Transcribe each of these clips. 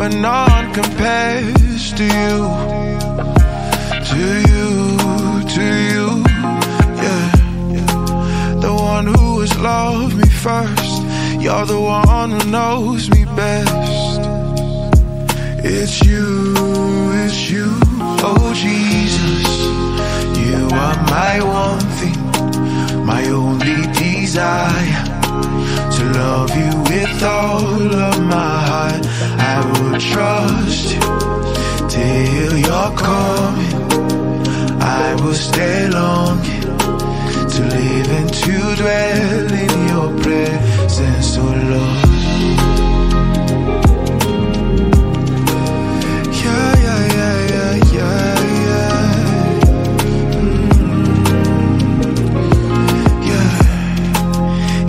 but none compares to you. To you, You're the one who knows me best. It's you, it's you, oh Jesus. You are my one thing, my only desire. To love you with all of my heart. I will trust you till you're coming. I will stay longing to live and to dwell in your presence, oh Lord. Yeah, yeah, yeah, yeah, yeah, yeah. Mm. Yeah.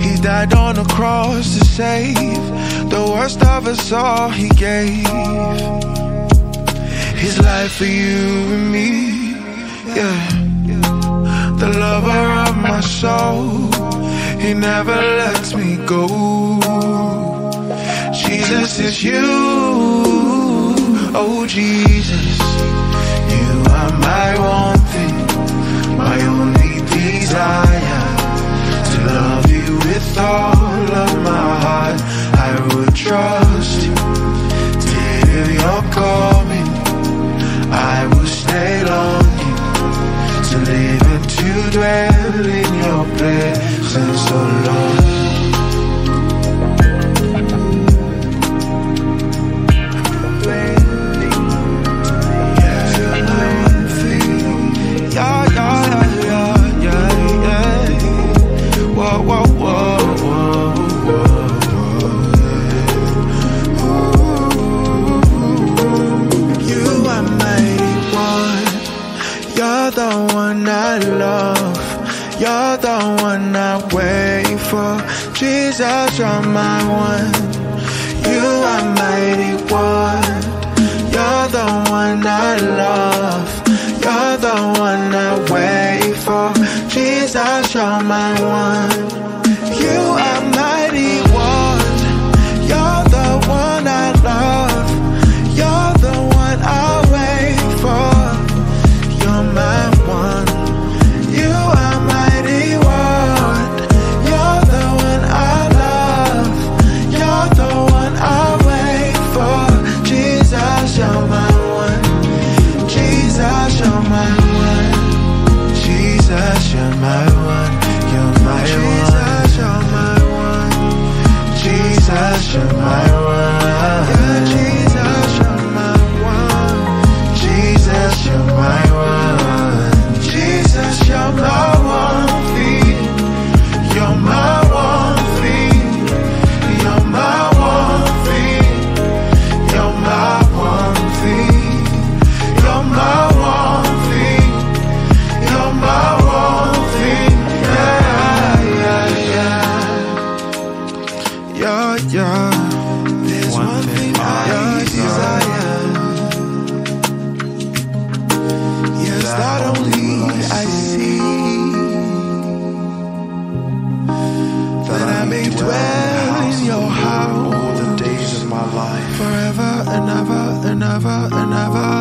He died on the cross to save the worst of us all. He gave his life for you and me. Yeah, the lover of my soul. He never lets me go. Jesus is you. Oh, Jesus. You are my one thing, my only desire. To love you with all of my heart. I would trust presence, The one I wait for. Jesus, you're my one. You are mighty one. You're my ever and ever.